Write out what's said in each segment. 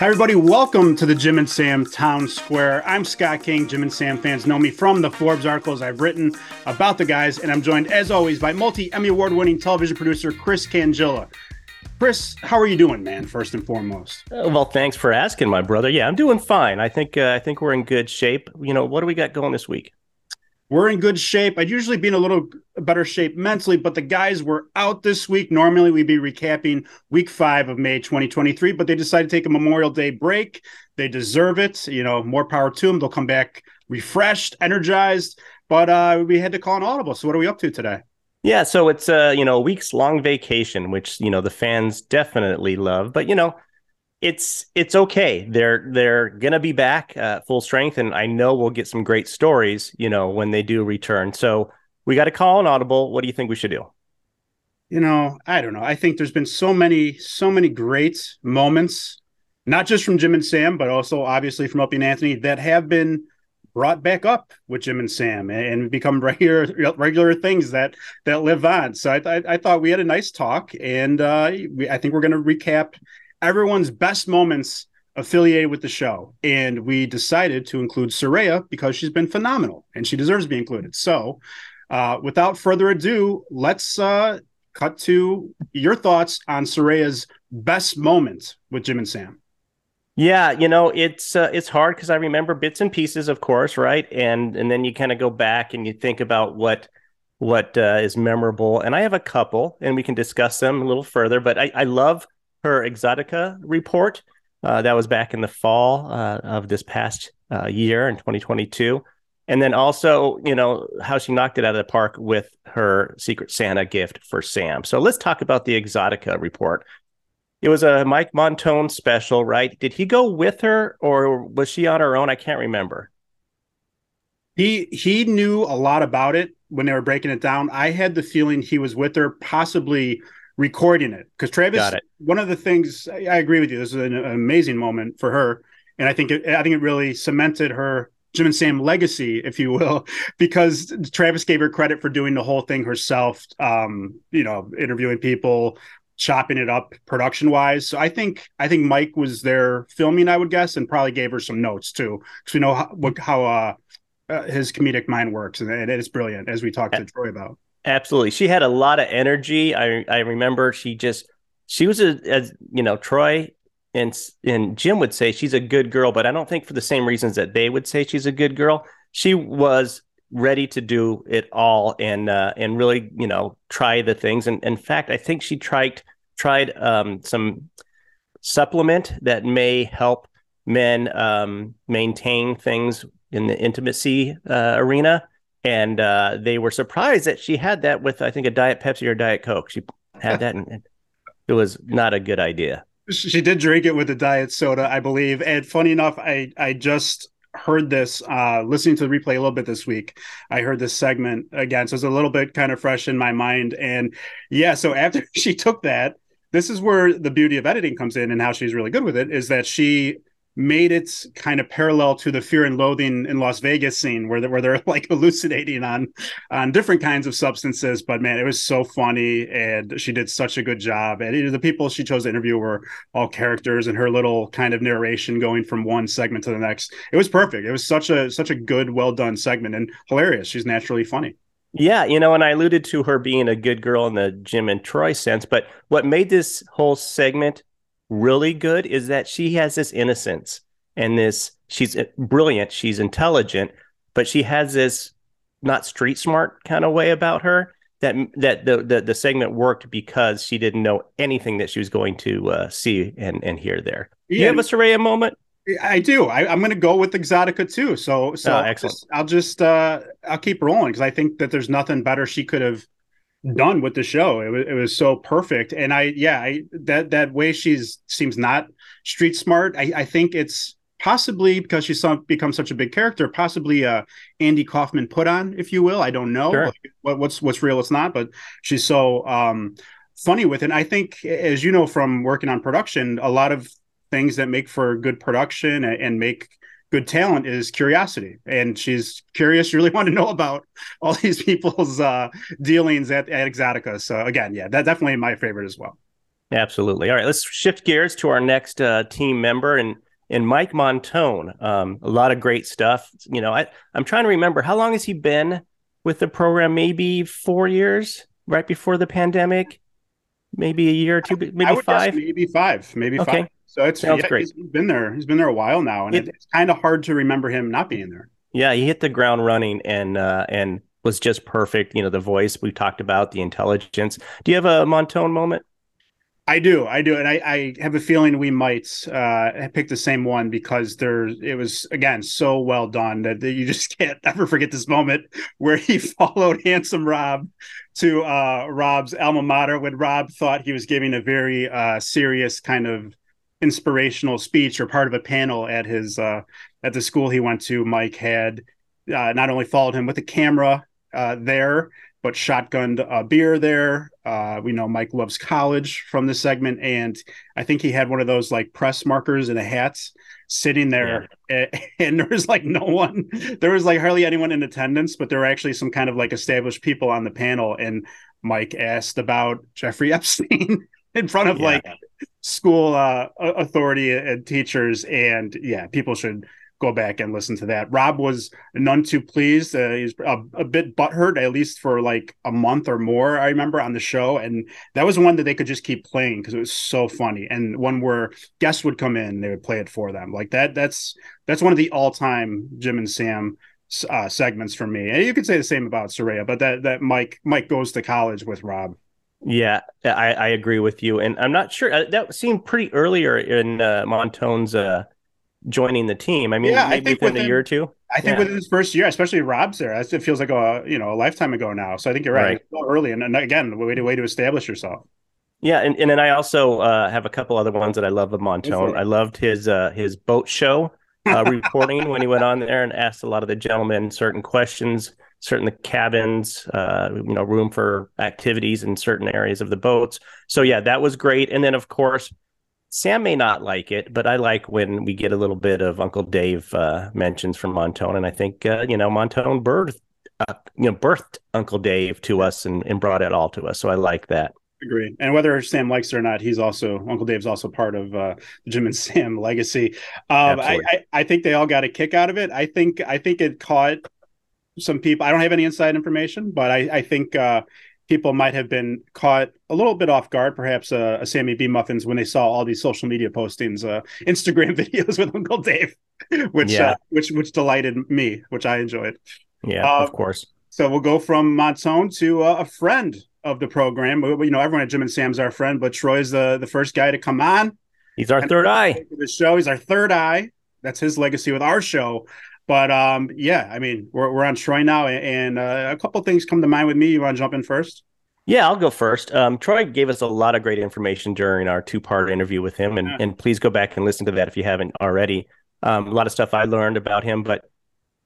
Hi, everybody. Welcome to the Jim and Sam Town Square. I'm Scott King. Jim and Sam fans know me from the Forbes articles I've written about the guys, and I'm joined, as always, by multi Emmy Award winning television producer Chris Cangilla. Chris, how are you doing, man? First and foremost. Uh, well, thanks for asking, my brother. Yeah, I'm doing fine. I think uh, I think we're in good shape. You know, what do we got going this week? We're in good shape. I'd usually be in a little better shape mentally, but the guys were out this week. Normally, we'd be recapping week five of May 2023, but they decided to take a Memorial Day break. They deserve it. You know, more power to them. They'll come back refreshed, energized. But uh, we had to call an audible. So, what are we up to today? Yeah, so it's a you know a week's long vacation, which you know the fans definitely love. But you know, it's it's okay. They're they're gonna be back uh, full strength, and I know we'll get some great stories. You know when they do return. So we got to call an audible. What do you think we should do? You know, I don't know. I think there's been so many so many great moments, not just from Jim and Sam, but also obviously from Opie and Anthony that have been brought back up with Jim and Sam and become regular regular things that that live on. So I, I, I thought we had a nice talk, and uh, we, I think we're going to recap everyone's best moments affiliated with the show. And we decided to include Soraya because she's been phenomenal and she deserves to be included. So, uh, without further ado, let's uh, cut to your thoughts on Soraya's best moment with Jim and Sam. Yeah, you know it's uh, it's hard because I remember bits and pieces, of course, right? And and then you kind of go back and you think about what what uh, is memorable. And I have a couple, and we can discuss them a little further. But I, I love her Exxxotica report. Uh, that was back in the fall uh, of this past uh, year in 2022. And then also, you know, how she knocked it out of the park with her Secret Santa gift for Sam. So let's talk about the Exxxotica report. It was a Mike Montone special, right? Did he go with her or was she on her own? I can't remember. He he knew a lot about it when they were breaking it down. I had the feeling he was with her, possibly recording it because Travis. One of the things I agree with you. This is an, amazing moment for her, and I think it, I think it really cemented her Jim and Sam legacy, if you will, because Travis gave her credit for doing the whole thing herself. Um, you know, interviewing people, chopping it up production wise. So I think I think Mike was there filming, I would guess, and probably gave her some notes too, because we know how, how uh, uh, his comedic mind works, and it's brilliant, as we talked to Troy about. Absolutely. She had a lot of energy. I I remember she just she was a as you know, Troy and and Jim would say she's a good girl, but I don't think for the same reasons that they would say she's a good girl. She was ready to do it all and uh, and really you know try the things. And in fact, I think she tried tried um, some supplement that may help men um, maintain things in the intimacy uh, arena and uh, they were surprised that she had that with I think a diet Pepsi or diet Coke. She had that, and it was not a good idea. She did drink it with a diet soda, I believe. And funny enough, I I just heard this uh, listening to the replay a little bit this week. I heard this segment again, so it's a little bit kind of fresh in my mind. And yeah, so after she took that, this is where the beauty of editing comes in and how she's really good with it is that she made it kind of parallel to the fear and loathing in Las Vegas scene where they're, where they're like hallucinating on on different kinds of substances. But man, it was so funny, and she did such a good job. And the people she chose to interview were all characters, and her little kind of narration going from one segment to the next. It was perfect. It was such a such a good, well done segment, and hilarious. She's naturally funny. Yeah, you know, and I alluded to her being a good girl in the Jim and Troy sense, but what made this whole segment really good is that she has this innocence and this she's brilliant, she's intelligent, but she has this not street smart kind of way about her that that the, the the, segment worked because she didn't know anything that she was going to uh, see and and hear there. You have a Soraya moment? I do. I, am going to go with Exxxotica too. So so oh, excellent. I'll just, I'll just uh, I'll keep rolling because I think that there's nothing better she could have done with the show. It was it was so perfect, and I yeah, I that that way she's seems not street smart. I, I think it's possibly because she's some, become such a big character, possibly uh Andy Kaufman put on, if you will. I don't know sure. what, what's what's real, it's not, but she's so um funny with it. And I think, as you know from working on production, a lot of things that make for good production and, and make good talent is curiosity and she's curious you really want to know about all these people's uh dealings at, at Exxxotica so again yeah that definitely my favorite as well Absolutely. All right, let's shift gears to our next uh, team member and and Mike Montone. Um, a lot of great stuff. You know, I I'm trying to remember how long has he been with the program? Maybe four years, right before the pandemic. Maybe a year or two, maybe five. Maybe five. Maybe okay. five. So it's Sounds yeah, great. He's been there. He's been there a while now, and it, it's kind of hard to remember him not being there. Yeah, he hit the ground running and uh, and was just perfect. You know, the voice we talked about, the intelligence. Do you have a Montone moment? I do, I do, and I, I have a feeling we might uh, pick the same one because there it was again so well done that, that you just can't ever forget this moment where he followed handsome Rob to uh, Rob's alma mater when Rob thought he was giving a very uh, serious kind of inspirational speech or part of a panel at his uh, at the school he went to. Mike had uh, not only followed him with a camera uh, there, but shotgunned a beer there. Uh, we know Mike loves college from this segment, and I think he had one of those like press markers and a hat sitting there, yeah. and, and there was like no one, there was like hardly anyone in attendance, but there were actually some kind of like established people on the panel, and Mike asked about Jeffrey Epstein in front of yeah. like school uh, authority and teachers, and yeah, people should go back and listen to that. Rob was none too pleased. Uh, he's a, a, bit butthurt, at least for like a month or more. I remember on the show, and that was one that they could just keep playing because it was so funny. And one where guests would come in, they would play it for them. Like that. That's that's one of the all time Jim and Sam. Uh, segments for me, and you could say the same about Soraya, but that that Mike Mike goes to college with Rob. Yeah, I, I agree with you, and I'm not sure uh, that seemed pretty earlier in uh, Montone's uh, joining the team. I mean, yeah, maybe I think within, within a year or two. I think yeah. within his first year, especially Rob's there, it feels like a you know a lifetime ago now. So I think you're right. right. early, and, and again, way to way to establish yourself. Yeah, and, and then I also uh, have a couple other ones that I love of Montone. I loved his uh, his boat show uh, reporting when he went on there and asked a lot of the gentlemen certain questions certain the cabins, uh, you know, room for activities in certain areas of the boats. So yeah, that was great. And then of course, Sam may not like it, but I like when we get a little bit of Uncle Dave uh, mentions from Montone, and I think uh, you know Montone birthed, uh, you know, birthed Uncle Dave to us and, and brought it all to us. So I like that. Agree. And whether Sam likes it or not, he's also Uncle Dave's also part of uh, the Jim and Sam legacy. Um, I, I, I think they all got a kick out of it. I think I think it caught some people. I don't have any inside information, but I, I think uh, people might have been caught a little bit off guard, perhaps uh, a Sammy B muffins when they saw all these social media postings, uh, Instagram videos with Uncle Dave, which yeah. uh, which which delighted me, which I enjoyed. Yeah, uh, of course. So we'll go from Montone to uh, a friend of the program. You know, everyone at Jim and Sam's our friend, but Troy's the the first guy to come on. He's our third eye. The show. He's our third eye. That's his legacy with our show. But um, yeah, I mean, we're, we're on Troy now, and uh, a couple things come to mind with me. You want to jump in first? Yeah, I'll go first. Um, Troy gave us a lot of great information during our two part interview with him, and, yeah. and please go back and listen to that if you haven't already. Um, a lot of stuff I learned about him, but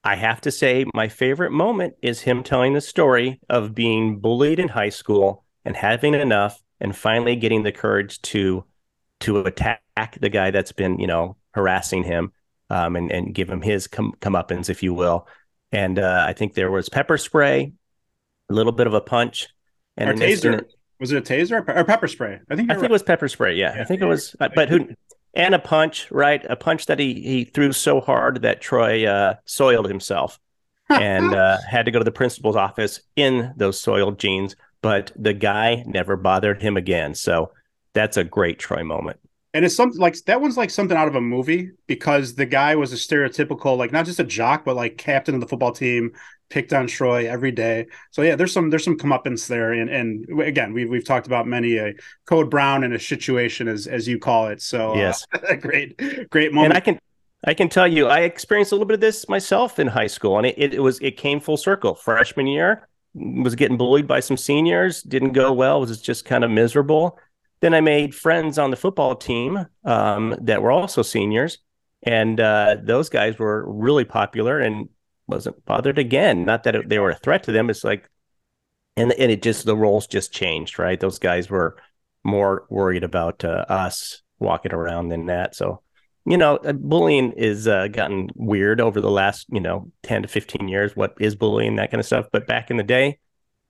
I have to say, my favorite moment is him telling the story of being bullied in high school and having enough, and finally getting the courage to to attack the guy that's been, you know, harassing him um, and and give him his come comeuppance, if you will. And uh, I think there was pepper spray, a little bit of a punch, and or taser. was it a taser or, pepper spray? I think I think right. it was pepper spray. Yeah, yeah I think it was. But who? And a punch, right? A punch that he he threw so hard that Troy uh, soiled himself and uh, had to go to the principal's office in those soiled jeans. But the guy never bothered him again. So that's a great Troy moment and it's something like that one's like something out of a movie because the guy was a stereotypical like not just a jock but like captain of the football team picked on Troy every day. So yeah, there's some there's some comeuppance there, and and again we've we've talked about many a code brown in a situation as as you call it. So uh, yes, uh, great great moment. And I can I can tell you I experienced a little bit of this myself in high school, and it, it, it was it came full circle. Freshman year was getting bullied by some seniors, didn't go well, was just kind of miserable then I made friends on the football team um, that were also seniors, and uh, those guys were really popular and wasn't bothered again. Not that it, they were a threat to them. It's like, and and it just the roles just changed, right? Those guys were more worried about uh, us walking around than that. So, you know, uh, bullying is uh, gotten weird over the last you know ten to fifteen years. What is bullying? That kind of stuff. But back in the day,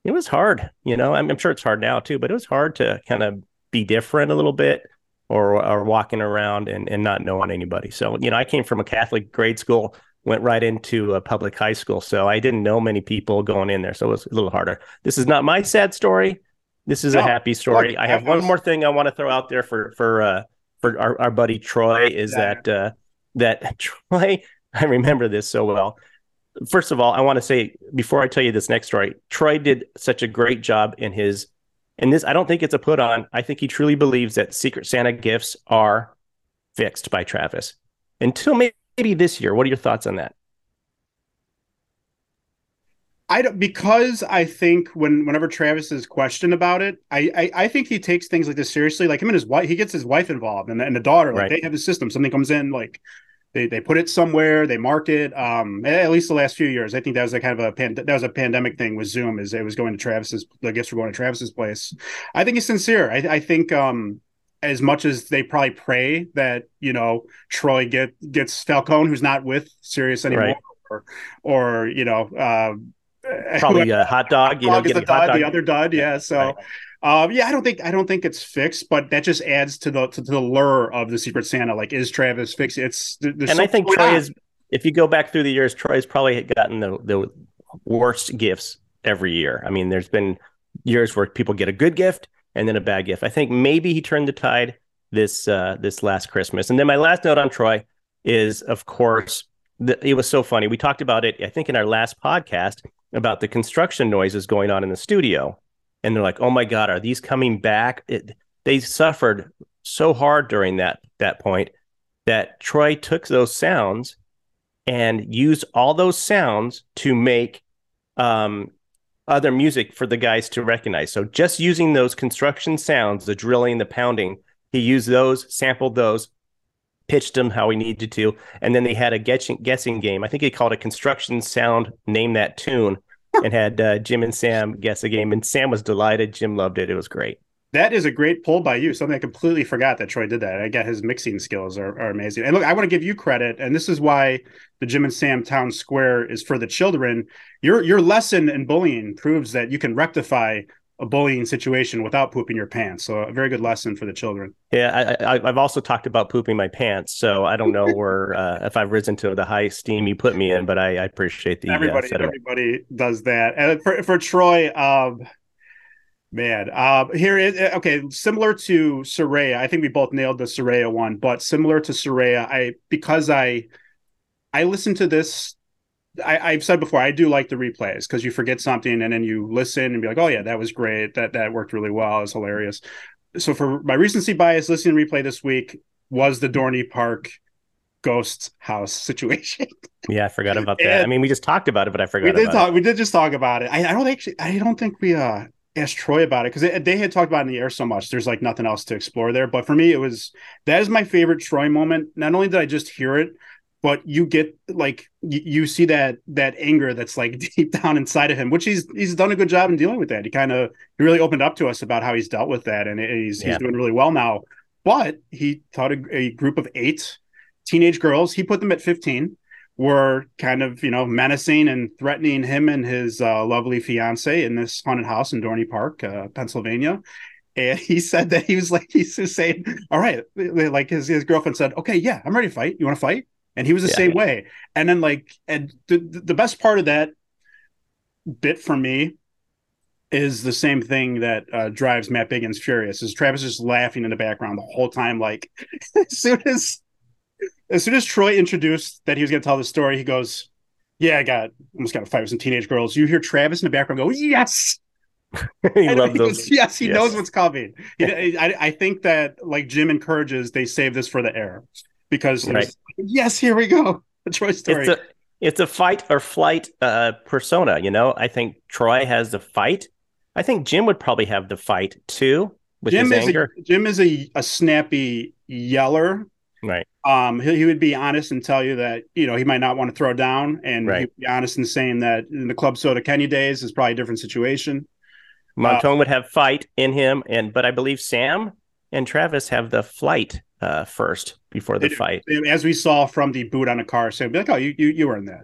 it was hard. You know, I'm, I'm sure it's hard now too, but it was hard to kind of be different a little bit or or walking around and, and not knowing anybody. So, you know, I came from a Catholic grade school, went right into a public high school. So I didn't know many people going in there. So it was a little harder. This is not my sad story. This is no, a happy story. I have one more thing I want to throw out there for for uh for our, our buddy Troy is that uh that Troy I remember this so well. First of all, I want to say before I tell you this next story, Troy did such a great job in his and this I don't think it's a put on. I think he truly believes that Secret Santa gifts are fixed by Travis. Until maybe this year. What are your thoughts on that? I don't because I think when whenever Travis is questioned about it, I, I, I think he takes things like this seriously. Like him and his wife, he gets his wife involved and, and the daughter. Like right. they have a system. Something comes in, like they they put it somewhere, they mark it. Um, at least the last few years, I think that was a kind of a pan, that was a pandemic thing with Zoom. Is it was going to Travis's the gifts were going to Travis's place. I think he's sincere. I, I think um, as much as they probably pray that you know Troy get gets Falcone, who's not with Sirius anymore, right. or, or you know. Uh, probably a hot dog. You know, the, dud, the other dud. Yeah. So, right. Um, yeah, I don't think I don't think it's fixed, but that just adds to the to, to the lure of the Secret Santa. Like, is Travis fixed? It's and so I think Troy on. is. If you go back through the years, Troy's probably gotten the the worst gifts every year. I mean, there's been years where people get a good gift and then a bad gift. I think maybe he turned the tide this uh, this last Christmas. And then my last note on Troy is, of course, the, it was so funny. We talked about it, I think, in our last podcast about the construction noises going on in the studio. And they're like, "Oh my God, are these coming back?" It, they suffered so hard during that that point that Troy took those sounds and used all those sounds to make um, other music for the guys to recognize. So just using those construction sounds, the drilling, the pounding, he used those, sampled those, pitched them how he needed to, and then they had a guessing guessing game. I think he called it construction sound. Name that tune, and had uh, Jim and Sam guess a game. And Sam was delighted. Jim loved it. It was great. That is a great pull by you. Something I completely forgot that Troy did that. I get his mixing skills are, are amazing. And look, I want to give you credit, and this is why the Jim and Sam Town Square is for the children. Your your lesson in bullying proves that you can rectify a bullying situation without pooping your pants. So a very good lesson for the children. Yeah, I, have also talked about pooping my pants. So I don't know where uh, if I've risen to the high esteem you put me in, but I, I appreciate the uh, everybody. Uh, everybody does that. And for for Troy, um, man, uh, here is okay. Similar to Soraya, I think we both nailed the Soraya one, but similar to Soraya, I because I I listened to this I, have said before, I do like the replays because you forget something and then you listen and be like, oh yeah, that was great. That that worked really well. It's hilarious. So for my recency bias, listening to replay this week was the Dorney Park ghost house situation. Yeah, I forgot about that. I mean, we just talked about it, but I forgot. We did talk. It. We did just talk about it. I, I, don't actually. I don't think we uh asked Troy about it because they, they, had talked about in the air so much. There's like nothing else to explore there. But for me, it was that is my favorite Troy moment. Not only did I just hear it, but you get like you, you see that that anger that's like deep down inside of him which he's he's done a good job in dealing with that he kind of he really opened up to us about how he's dealt with that and he's yeah. he's doing really well now but he taught a, a group of eight teenage girls he put them at 15 were kind of you know menacing and threatening him and his uh, lovely fiance in this haunted house in Dorney Park, uh, Pennsylvania. And he said that he was like he's just saying, "All right," like his his girlfriend said, "Okay, yeah, I'm ready to fight. You want to fight?" And he was the yeah, same way. And then like, and the the best part of that bit for me is the same thing that uh, drives Matt Biggins furious. Is Travis just laughing in the background the whole time? Like, as soon as as soon as Troy introduced that he was going to tell the story, he goes, "Yeah, I got almost got a fight with some teenage girls." You hear Travis in the background go, "Yes." he loves those. Goes, yes, he yes. knows what's coming. He, I, I think that like Jim encourages, they save this for the air because right. yes, here we go. The Troy story. It's a, it's a fight or flight uh, persona. You know, I think Troy has the fight. I think Jim would probably have the fight too with Jim his anger. A, Jim is a, a snappy yeller. Right. Um, he, he would be honest and tell you that you know he might not want to throw down, and right. he'd be honest in saying that in the Club Soda Kenny days is probably a different situation. Montone uh, would have fight in him, and but I believe Sam and Travis have the flight uh, first before the it, fight. As we saw from the boot on a car, so be like, "Oh, you you you were in that."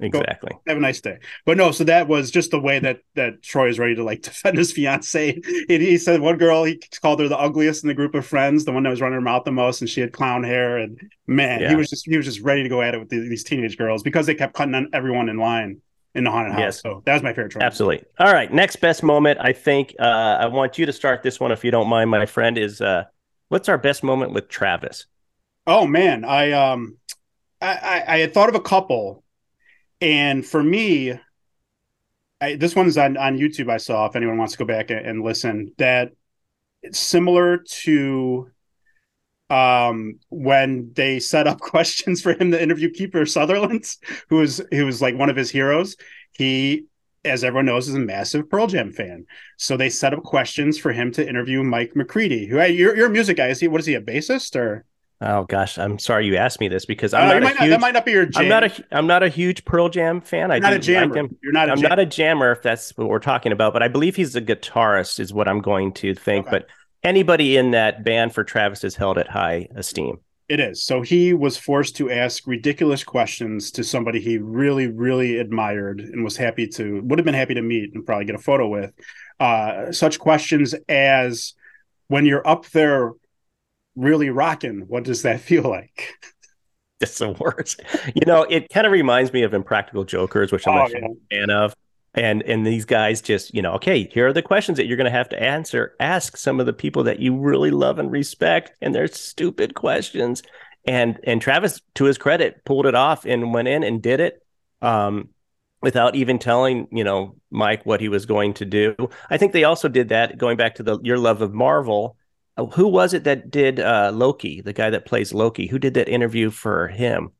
Exactly. Go, have a nice day. But no, so that was just the way that that Troy is ready to like defend his fiance. He, he said one girl he called her the ugliest in the group of friends, the one that was running her mouth the most, and she had clown hair. And man, yeah. he was just he was just ready to go at it with the, these teenage girls because they kept cutting everyone in line in the haunted house. Yes. So that was my favorite Troy. Absolutely. All right, next best moment. I think uh, I want you to start this one if you don't mind, my friend. Is uh, what's our best moment with Travis? Oh man, I um, I, I, I had thought of a couple and for me, I, this one's on, on YouTube. I saw if anyone wants to go back and, and listen, that it's similar to um, when they set up questions for him to interview Kiefer Sutherland, who was who was like one of his heroes. He, as everyone knows, is a massive Pearl Jam fan. So they set up questions for him to interview Mike McCready, who you're, you're a music guy. Is he what is he a bassist or? Oh gosh, I'm sorry you asked me this because I'm uh, not a huge. Not, that might not be your. Jam. I'm not a. I'm not a huge Pearl Jam fan. You're I not a jammer. Like You're not. i am jam- not a jammer if that's what we're talking about. But I believe he's a guitarist, is what I'm going to think. Okay. But anybody in that band for Travis is held at high esteem. It is. So he was forced to ask ridiculous questions to somebody he really, really admired and was happy to would have been happy to meet and probably get a photo with. Uh, such questions as when you're up there really rocking, what does that feel like? It's the worst. You know, it kind of reminds me of Impractical Jokers, which I'm oh, a yeah. fan of. And and these guys just, you know, okay, here are the questions that you're going to have to answer. Ask some of the people that you really love and respect, and they're stupid questions. And and Travis, to his credit, pulled it off and went in and did it. Um, without even telling you know Mike what he was going to do. I think they also did that going back to the your love of Marvel Oh, who was it that did uh, Loki? The guy that plays Loki. Who did that interview for him?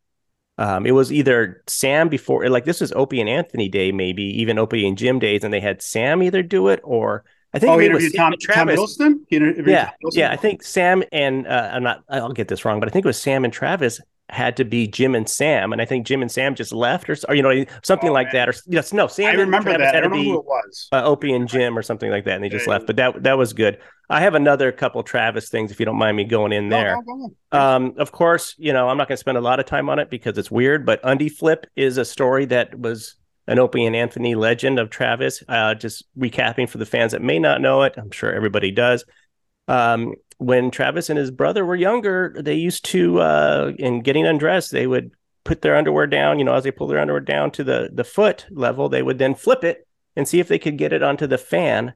Um, it was either Sam before, like this was Opie and Anthony Day, maybe even Opie and Jim days, and they had Sam either do it or I think oh, he interviewed Tom, Tom Hiddleston. yeah, Tom yeah. I think Sam and uh, I'm not. I'll get this wrong, but I think it was Sam and Travis had to be Jim and Sam, and I think Jim and Sam just left, or, or you know, something oh, like man. that, or yes, no, Sam. I remember that. I don't know who it was. Uh, Opie and Jim, or something like that, and they just left. But that that was good. I have another couple Travis things, if you don't mind me going in there. Um, of course, you know, I'm not going to spend a lot of time on it because it's weird. But Undie Flip is a story that was an Opie and Anthony legend of Travis. Uh, just recapping for the fans that may not know it, I'm sure everybody does. Um, when Travis and his brother were younger, they used to, uh, in getting undressed, they would put their underwear down. You know, as they pull their underwear down to the the foot level, they would then flip it and see if they could get it onto the fan.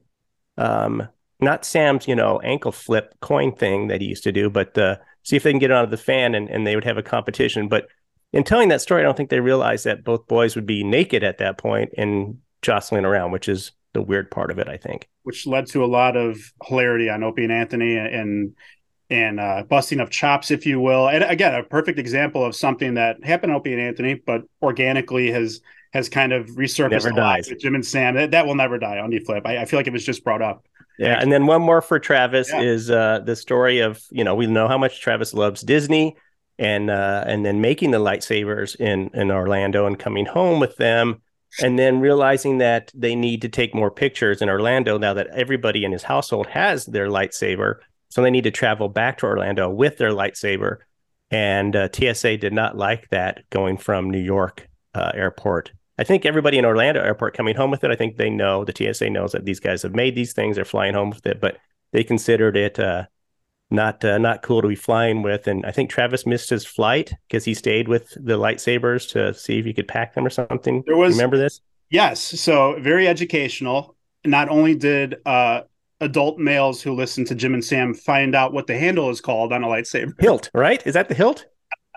Um, not Sam's, you know, ankle flip coin thing that he used to do, but uh, see if they can get it onto the fan, and, and they would have a competition. But in telling that story, I don't think they realized that both boys would be naked at that point and jostling around, which is the weird part of it, I think. Which led to a lot of hilarity on Opie and Anthony and and uh, busting of chops, if you will. And again, a perfect example of something that happened to Opie and Anthony, but organically has has kind of resurfaced never dies. with Jim and Sam. That, that will never die. Undie Flip. I, I, feel like it was just brought up. Yeah, and then one more for Travis yeah. is uh, the story of you know we know how much Travis loves Disney, and uh, and then making the lightsabers in in Orlando and coming home with them and then realizing that they need to take more pictures in Orlando now that everybody in his household has their lightsaber. So they need to travel back to Orlando with their lightsaber. And uh, TSA did not like that going from New York uh, airport. I think everybody in Orlando airport coming home with it, I think they know the TSA knows that these guys have made these things, they're flying home with it, but they considered it uh, not uh, not cool to be flying with. And I think Travis missed his flight because he stayed with the lightsabers to see if he could pack them or something. There was remember this? Yes. So very educational. Not only did uh, adult males who listen to Jim and Sam find out what the handle is called on a lightsaber. Hilt, right? Is that the hilt?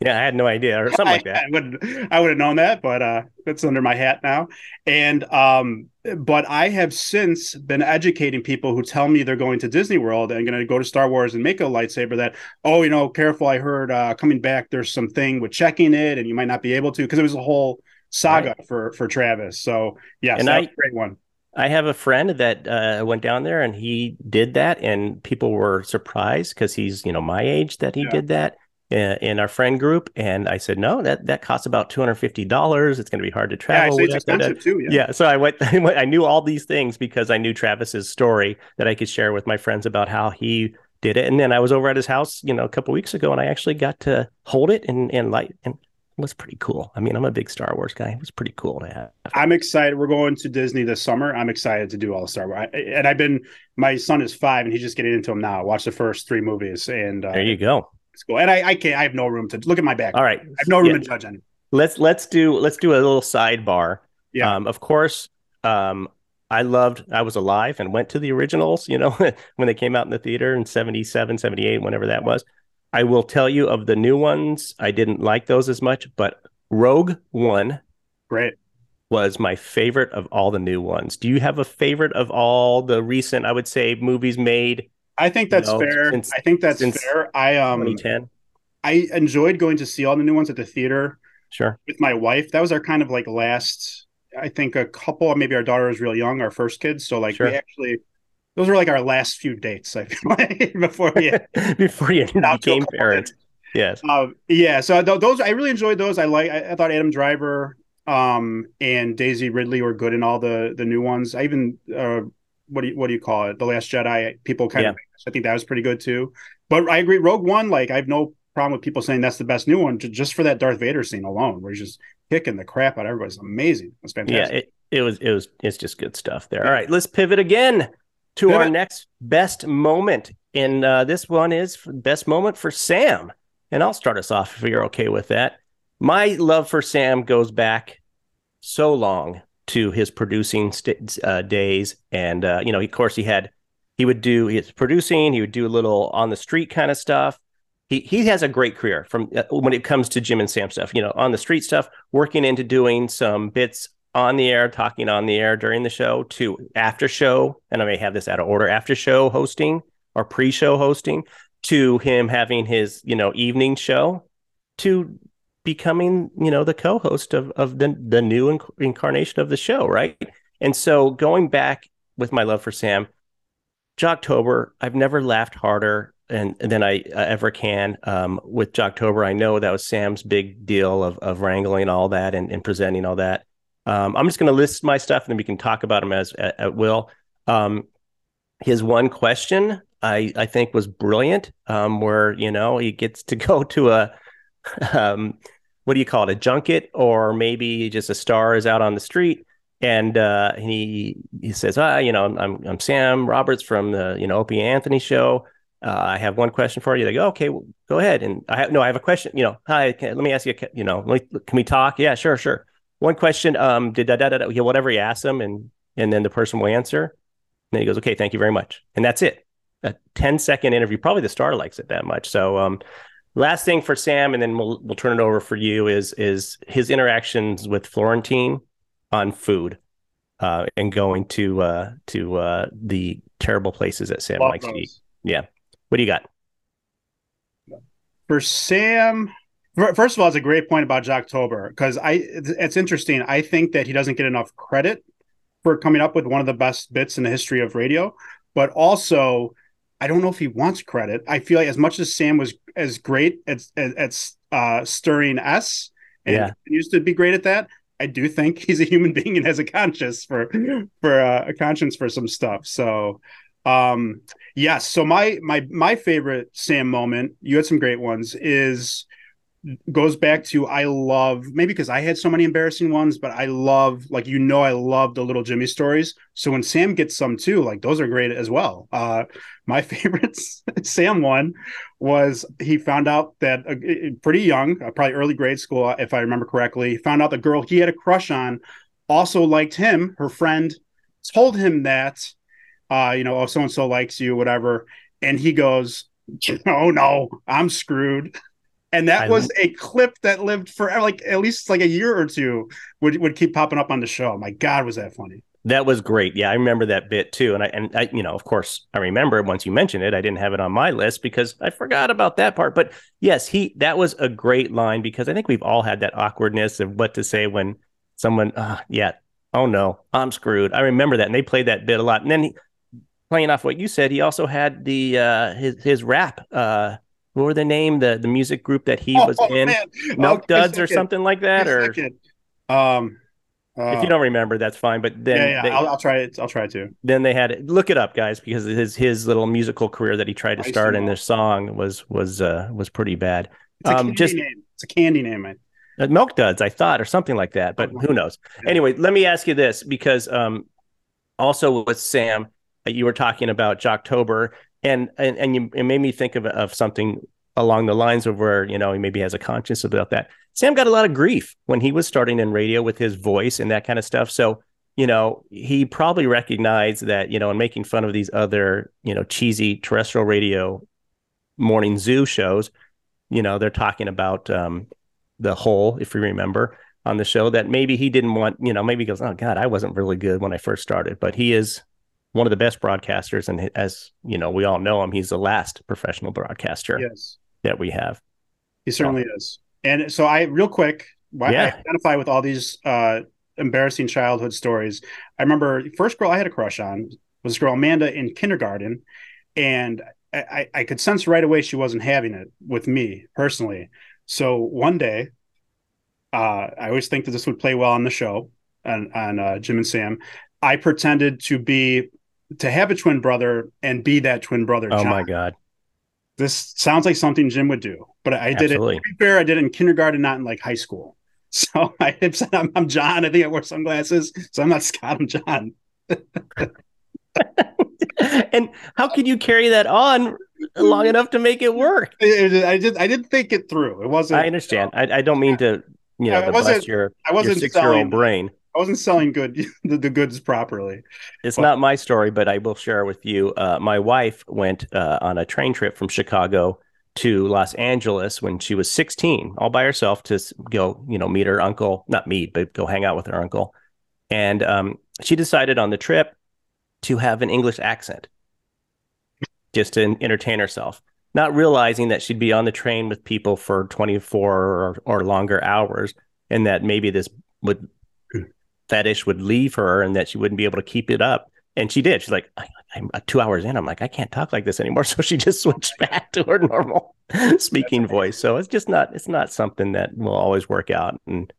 Yeah, I had no idea or something like that. I, I would I would have known that, but uh it's under my hat now. And um but I have since been educating people who tell me they're going to Disney World and going to go to Star Wars and make a lightsaber that oh, you know, careful, I heard uh coming back there's something with checking it and you might not be able to because it was a whole saga right. for for Travis. So, yeah, and that's I, a great one. I have a friend that uh, went down there and he did that, and people were surprised because he's you know my age that he yeah. did that in our friend group, and I said, "No, that that costs about two hundred fifty dollars. It's going to be hard to travel." Yeah, it's expensive too. Yeah. yeah. So I went, I knew all these things because I knew Travis's story that I could share with my friends about how he did it. And then I was over at his house, you know, a couple weeks ago, and I actually got to hold it and and light and was pretty cool. I mean, I'm a big Star Wars guy. It was pretty cool to have. I'm excited. We're going to Disney this summer. I'm excited to do all the Star Wars. I, and I've been. My son is five, and he's just getting into them now. Watch the first three movies, and uh, there you go. It's cool. And I, I can't. I have no room to look at my back. All right, I have no room yeah. to judge anyone. Let's let's do let's do a little sidebar. Yeah. Um, of course, um, I loved. I was alive and went to the originals. You know, when they came out in the theater in 77, 78, whenever that was. I will tell you of the new ones, I didn't like those as much, but Rogue One, great, was my favorite of all the new ones. Do you have a favorite of all the recent, I would say, movies made? I think that's you know, fair. Since, I think that's fair. I um 2010. I enjoyed going to see all the new ones at the theater. Sure. With my wife, that was our kind of like last. I think a couple. Maybe our daughter was real young, our first kids. So like sure. we actually those were like our last few dates. I feel like before we before you became parents. Yes. Um, yeah. So th- those I really enjoyed those. I like. I, I, thought Adam Driver um, and Daisy Ridley were good in all the the new ones. I even uh, what do you what do you call it? The Last Jedi. People kind yeah. of. I think that was pretty good too. But I agree. Rogue One. Like I have no problem with people saying that's the best new one just for that Darth Vader scene alone, where he's just kicking the crap out of everybody. It's amazing. It's fantastic. Yeah. It, it was. It was. It's just good stuff there. All right. Let's pivot again to our next best moment. And uh, this one is best moment for Sam. And I'll start us off if you're okay with that. My love for Sam goes back so long to his producing st- uh, days. And, uh, you know, of course, he had, he would do, his producing, he would do a little on the street kind of stuff. He, he has a great career from uh, when it comes to Jim and Sam stuff, you know, on the street stuff, working into doing some bits on the air, talking on the air during the show, to after show, and I may have this out of order, after show hosting or pre-show hosting, to him having his, you know, evening show, to becoming, you know, the co-host of of the the new inc- incarnation of the show, right? And so going back with my love for Sam, Jocktober, I've never laughed harder and, than I uh, ever can um, with Jocktober. I know that was Sam's big deal of of wrangling all that and, and presenting all that. Um, I'm just going to list my stuff and then we can talk about them as at, at will. Um, his one question I I think was brilliant. Um, where you know he gets to go to a um, what do you call it a junket or maybe just a star is out on the street and uh, he he says ah you know I'm I'm Sam Roberts from the you know Opie Anthony show. Uh, I have one question for you. They go, okay, well, go ahead. And I have no, I have a question. You know, hi, can, let me ask you. You know, can we talk? Yeah, sure, sure one question, um, did da, da, da, da, whatever he asked him, and and then the person will answer. And then he goes, okay, thank you very much, and that's it. A 10 second interview. Probably the star likes it that much. So, um, last thing for Sam, and then we'll we'll turn it over for you is is his interactions with Florentine on food, uh, and going to uh to uh the terrible places that Sam Love likes those. to eat. Yeah. What do you got? For Sam, First of all, it's a great point about Jocktober because I it's interesting. I think that he doesn't get enough credit for coming up with one of the best bits in the history of radio, but also I don't know if he wants credit. I feel like as much as Sam was as great at at, at uh, stirring S and yeah. used to be great at that, I do think he's a human being and has a conscience for for uh, a conscience for some stuff. So um yes, so my my my favorite Sam moment, you had some great ones, is goes back to I love maybe because I had so many embarrassing ones, but I love like you know I love the little Jimmy stories. So when Sam gets some too, like those are great as well. Uh, my favorite Sam one was he found out that uh, pretty young, uh, probably early grade school if I remember correctly, found out the girl he had a crush on also liked him. Her friend told him that, uh, you know, oh so and so likes you, whatever, and he goes, "Oh no, I'm screwed." And that I was a clip that lived for like at least like a year or two would would keep popping up on the show. My God, was that funny? That was great. Yeah, I remember that bit too. And I and I, you know, of course, I remember once you mentioned it. I didn't have it on my list because I forgot about that part. But yes, he that was a great line because I think we've all had that awkwardness of what to say when someone, uh, yeah, oh no, I'm screwed. I remember that, and they played that bit a lot. And then he, playing off what you said, he also had the uh, his his rap. Uh, what were the name the the music group that he oh, was in man. milk duds or something like that or um uh, if you don't remember that's fine but then yeah, yeah. They, I'll, I'll, try it i'll try to then they had it look it up guys because his his little musical career that he tried to start in this song was was uh was pretty bad it's a um just name. it's a candy name Uh, Milk Duds, I thought, or something like that, but who knows? Anyway, let me ask you this because um, also with Sam, uh, you were talking about Jocktober, and and and you it made me think of of something along the lines of where you know he maybe has a conscience about that. Sam got a lot of grief when he was starting in radio with his voice and that kind of stuff. So you know he probably recognized that you know in making fun of these other you know cheesy terrestrial radio morning zoo shows, you know they're talking about um, the hole, if you remember on the show, that maybe he didn't want you know maybe he goes oh god I wasn't really good when I first started, but he is one of the best broadcasters and as you know we all know him he's the last professional broadcaster Yes, that we have he certainly is. And so I, real quick, why Yeah. I identify with all these uh, embarrassing childhood stories. I remember the first girl I had a crush on was this girl Amanda in kindergarten, and I, I, I could sense right away she wasn't having it with me personally. So one day, uh, I always think that this would play well on the show on on uh, Jim and Sam. I pretended to be to have a twin brother and be that twin brother. oh John. my god This sounds like something Jim would do, but I did Absolutely. it. To be fair, I did it in kindergarten, not in like high school. So I I'm, I'm John. I think I wear sunglasses, so I'm not Scott. I'm John. and how could you carry that on long enough to make it work I did. I didn't think it through. It wasn't. i understand i, I don't mean to you know I wasn't- your, I wasn't six-year-old selling. brain I wasn't selling good the, the goods properly. It's Well- not my story, but I will share with you. Uh, my wife went uh, on a train trip from Chicago to Los Angeles when she was 16, all by herself to go, you know, meet her uncle, not meet, but go hang out with her uncle. And um, she decided on the trip to have an English accent just to entertain herself, not realizing that she'd be on the train with people for 24 or, or longer hours and that maybe this would fetish would leave her and that she wouldn't be able to keep it up. And she did. She's like, I'm uh, two hours in. I'm like, I can't talk like this anymore. So she just switched back to her normal speaking voice. So it's just not, it's not something that will always work out. And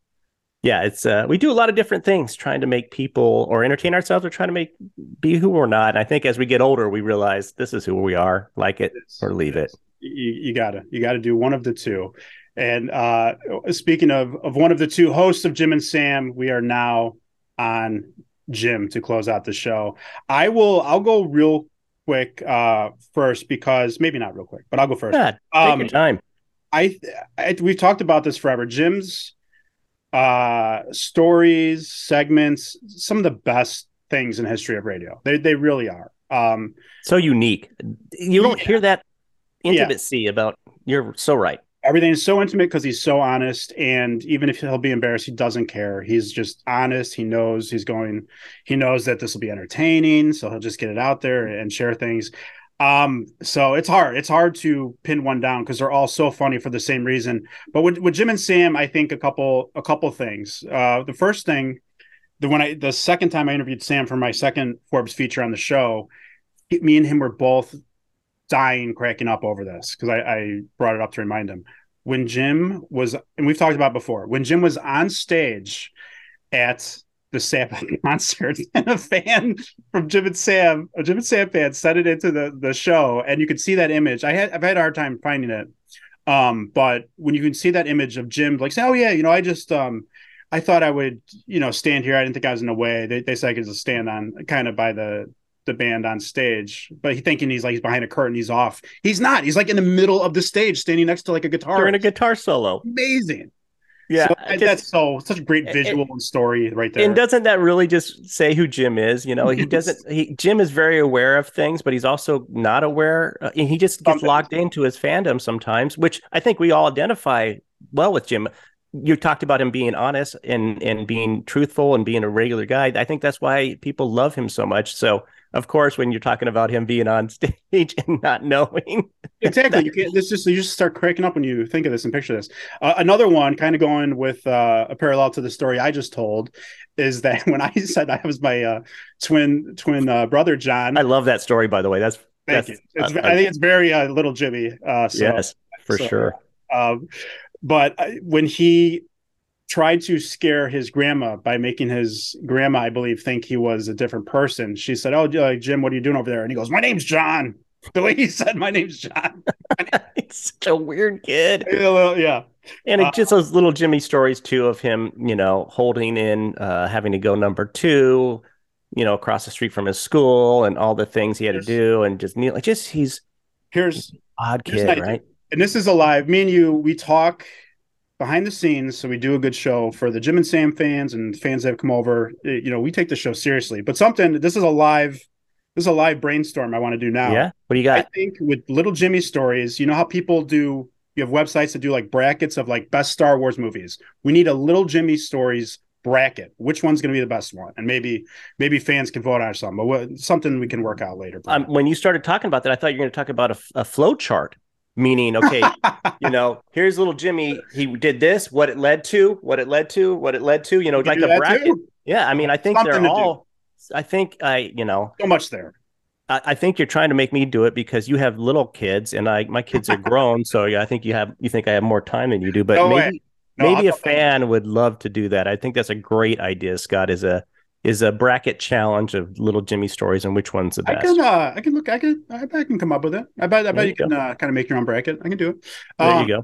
yeah, it's, uh, we do a lot of different things trying to make people or entertain ourselves or trying to make be who we're not. And I think as we get older, we realize this is who we are, like it or leave it. You, you gotta you gotta do one of the two. And uh, speaking of of one of the two hosts of Jim and Sam, we are now on Jim to close out the show. I will. I'll go real quick uh, first because maybe not real quick, but I'll go first. Yeah, take Um, your time. I, I we've talked about this forever. Jim's uh stories, segments, some of the best things in history of radio. They they really are. Um So unique. You don't Yeah. hear that Yeah. intimacy about, you're so right. Everything is so intimate because he's so honest and even if he'll be embarrassed, he doesn't care. He's just honest. He knows he's going he knows that this will be entertaining, so he'll just get it out there and share things. Um, so it's hard. It's hard to pin one down because they're all so funny for the same reason. But with, with Jim and Sam, I think a couple a couple things. Uh, the first thing, the when I the second time I interviewed Sam for my second Forbes feature on the show, me and him were both dying, cracking up over this because I, I brought it up to remind him when Jim was, and we've talked about before, when Jim was on stage at the Sabbath concert, and a fan from Jim and Sam, a Jim and Sam fan, sent it into the the show, and you could see that image. I had I've had a hard time finding it, um, but when you can see that image of Jim, like say, oh yeah, you know, I just um. I thought I would, you know, stand here. I didn't think I was in a way. They, they said I could just stand on kind of by the the band on stage, but he thinking he's like he's behind a curtain, he's off. He's not. He's like in the middle of the stage, standing next to like a guitar. In a guitar solo. Amazing. Yeah. So that's so such a great visual and story right there. and doesn't that really just say who Jim is? You know, he doesn't. He Jim is very aware of things, but he's also not aware. Uh, and he just gets locked into his fandom sometimes, which I think we all identify well with Jim. You talked about him being honest and and being truthful and being a regular guy. I think that's why people love him so much. So, of course, when you're talking about him being on stage and not knowing, exactly. You can't. This just you just start cracking up when you think of this and picture this. Uh, another one, kind of going with uh, a parallel to the story I just told, is that when I said I was my uh, twin twin uh, brother John. I love that story. By the way, that's thank that's- you. It's, I think it's very uh, little Jimmy. Uh, so, yes for so- sure. Um, but when he tried to scare his grandma by making his grandma, I believe, think he was a different person, she said, "Oh, uh, Jim, what are you doing over there?" And he goes, "My name's John." The way he said, "My name's John." He's such a weird kid. yeah, and it, uh, just those little Jimmy stories too of him, you know, holding in, uh, having to go number two, you know, across the street from his school, and all the things he had to do, and just kneel. Just he's here's odd kid, right? And this is alive. Me and you, we talk behind the scenes, so we do a good show for the Jim and Sam fans and fans that have come over. You know, we take the show seriously. But something this is a live this is a live brainstorm I want to do now. Yeah. What do you got? I think with little Jimmy stories, you know how people do you have websites that do like brackets of like best Star Wars movies. We need a little Jimmy stories bracket. Which one's going to be the best one? And maybe maybe fans can vote on something, but what, something we can work out later. Um, when you started talking about that, I thought you were going to talk about a, a flow chart. Meaning, okay, you know, here's little Jimmy. He did this, what it led to, what it led to, what it led to. You know, like a bracket. Too. Yeah, I mean, I think something they're all. I think I, you know, so much there. I, I, think you're trying to make me do it because you have little kids and I my kids are grown, so yeah, I think you have you think I have more time than you do. But no maybe no, maybe a fan would love to do that. I think that's a great idea, Scott. Is a is a bracket challenge of little Jimmy stories and which one's the best. I can uh, I can look I can I, I can come up with it. I bet I bet you, you can uh, kind of make your own bracket. I can do it. There um, you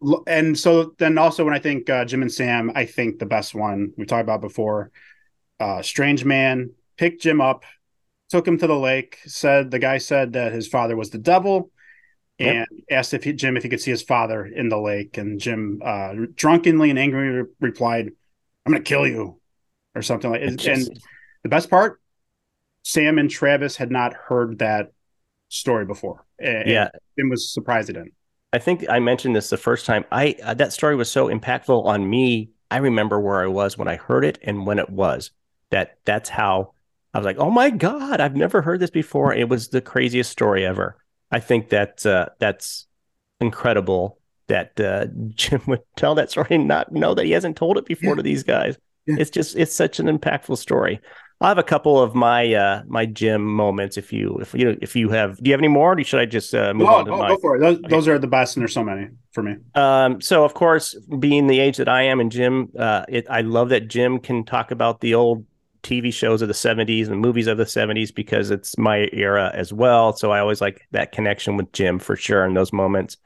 go. And so then also when I think uh, Jim and Sam, I think the best one we talked about before, uh, Strange Man picked Jim up took him to the lake. Said the guy said that his father was the devil, and yep. asked if he, Jim if he could see his father in the lake. And Jim, uh, drunkenly and angrily, re- replied, "I'm going to kill you," or something like. Just... And the best part, Sam and Travis had not heard that story before. And yeah, Jim was surprised at it. I think I mentioned this the first time. I uh, that story was so impactful on me. I remember where I was when I heard it and when it was. That that's how I was like, oh my God, I've never heard this before. It was the craziest story ever. I think that uh, that's incredible that uh, Jim would tell that story and not know that he hasn't told it before to these guys. Yeah. It's just it's such an impactful story. I have a couple of my uh, my Jim moments. If you if you if you have, do you have any more? Or should I just uh, move on to oh, my? Go for it. Those, okay. those, are the best, and there's so many for me. Um, so of course, being the age that I am, and Jim, uh, it, I love that Jim can talk about the old TV shows of the 70s and movies of the 70s because it's my era as well. So I always like that connection with Jim for sure in those moments.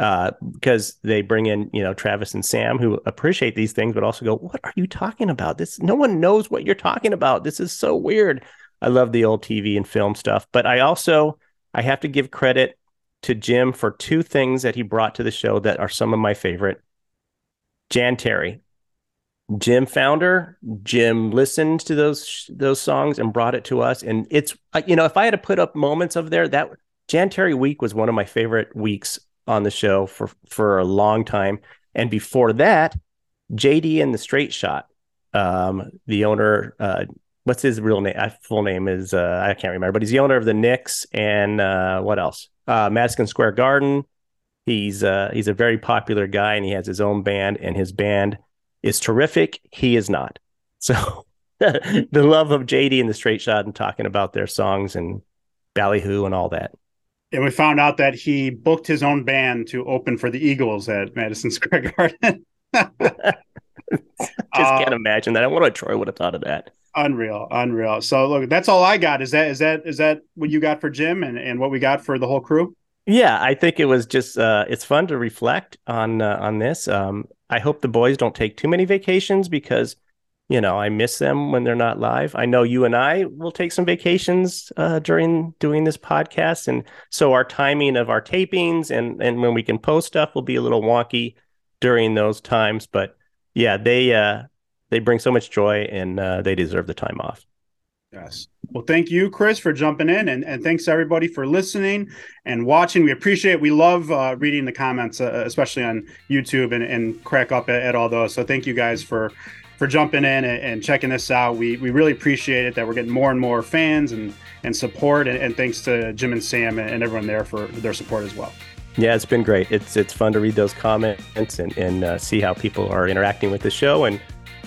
Uh, because they bring in, you know, Travis and Sam who appreciate these things, but also go, What are you talking about? This no one knows what you're talking about. This is so weird. I love the old TV and film stuff, but I also I have to give credit to Jim for two things that he brought to the show that are some of my favorite. Jan Terri, Jim founder. Jim listened to those those songs and brought it to us. And it's you know, if I had to put up moments of there, that Jan Terri week was one of my favorite weeks on the show for for a long time. And before that, JD and the Straight Shot, um, the owner, uh, what's his real name? Uh, full name is uh, I can't remember, but he's the owner of the Knicks and uh, what else? Uh, Madison Square Garden. He's uh, he's a very popular guy, and he has his own band, and his band is terrific. He is not. So the love of JD and the straight shot and talking about their songs and ballyhoo and all that. And we found out that he booked his own band to open for the Eagles at Madison Square Garden. Just can't uh, imagine that. I wonder what Troy would have thought of that. Unreal, unreal. So look, that's all I got. Is that is that is that what you got for Jim and, and what we got for the whole crew? Yeah, I think it was just uh, it's fun to reflect on uh, on this. Um, I hope the boys don't take too many vacations because, you know, I miss them when they're not live. I know you and I will take some vacations uh, during doing this podcast, and so our timing of our tapings and and when we can post stuff will be a little wonky during those times. But yeah, they uh, they bring so much joy, and uh, they deserve the time off. Yes. Well, thank you, Chris, for jumping in, and, and thanks everybody for listening and watching. We appreciate. It. We love uh, reading the comments, uh, especially on YouTube, and, and crack up at, at, all those. So thank you guys for for jumping in and, and, checking this out. We we really appreciate it that we're getting more and more fans and and support, and, and thanks to Jim and Sam and everyone there for their support as well. Yeah, it's been great. It's it's fun to read those comments and and uh, see how people are interacting with the show, and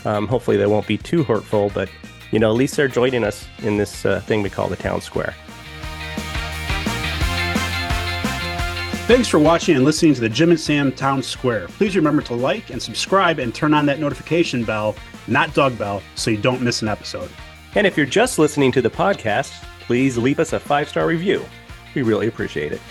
um, hopefully they won't be too hurtful, but you know, at least they're joining us in this uh, thing we call the town square. Thanks for watching and listening to the Jim and Sam Town Square. Please remember to like and subscribe and turn on that notification bell, not Doug Bell, so you don't miss an episode. And if you're just listening to the podcast, please leave us a five star review. We really appreciate it.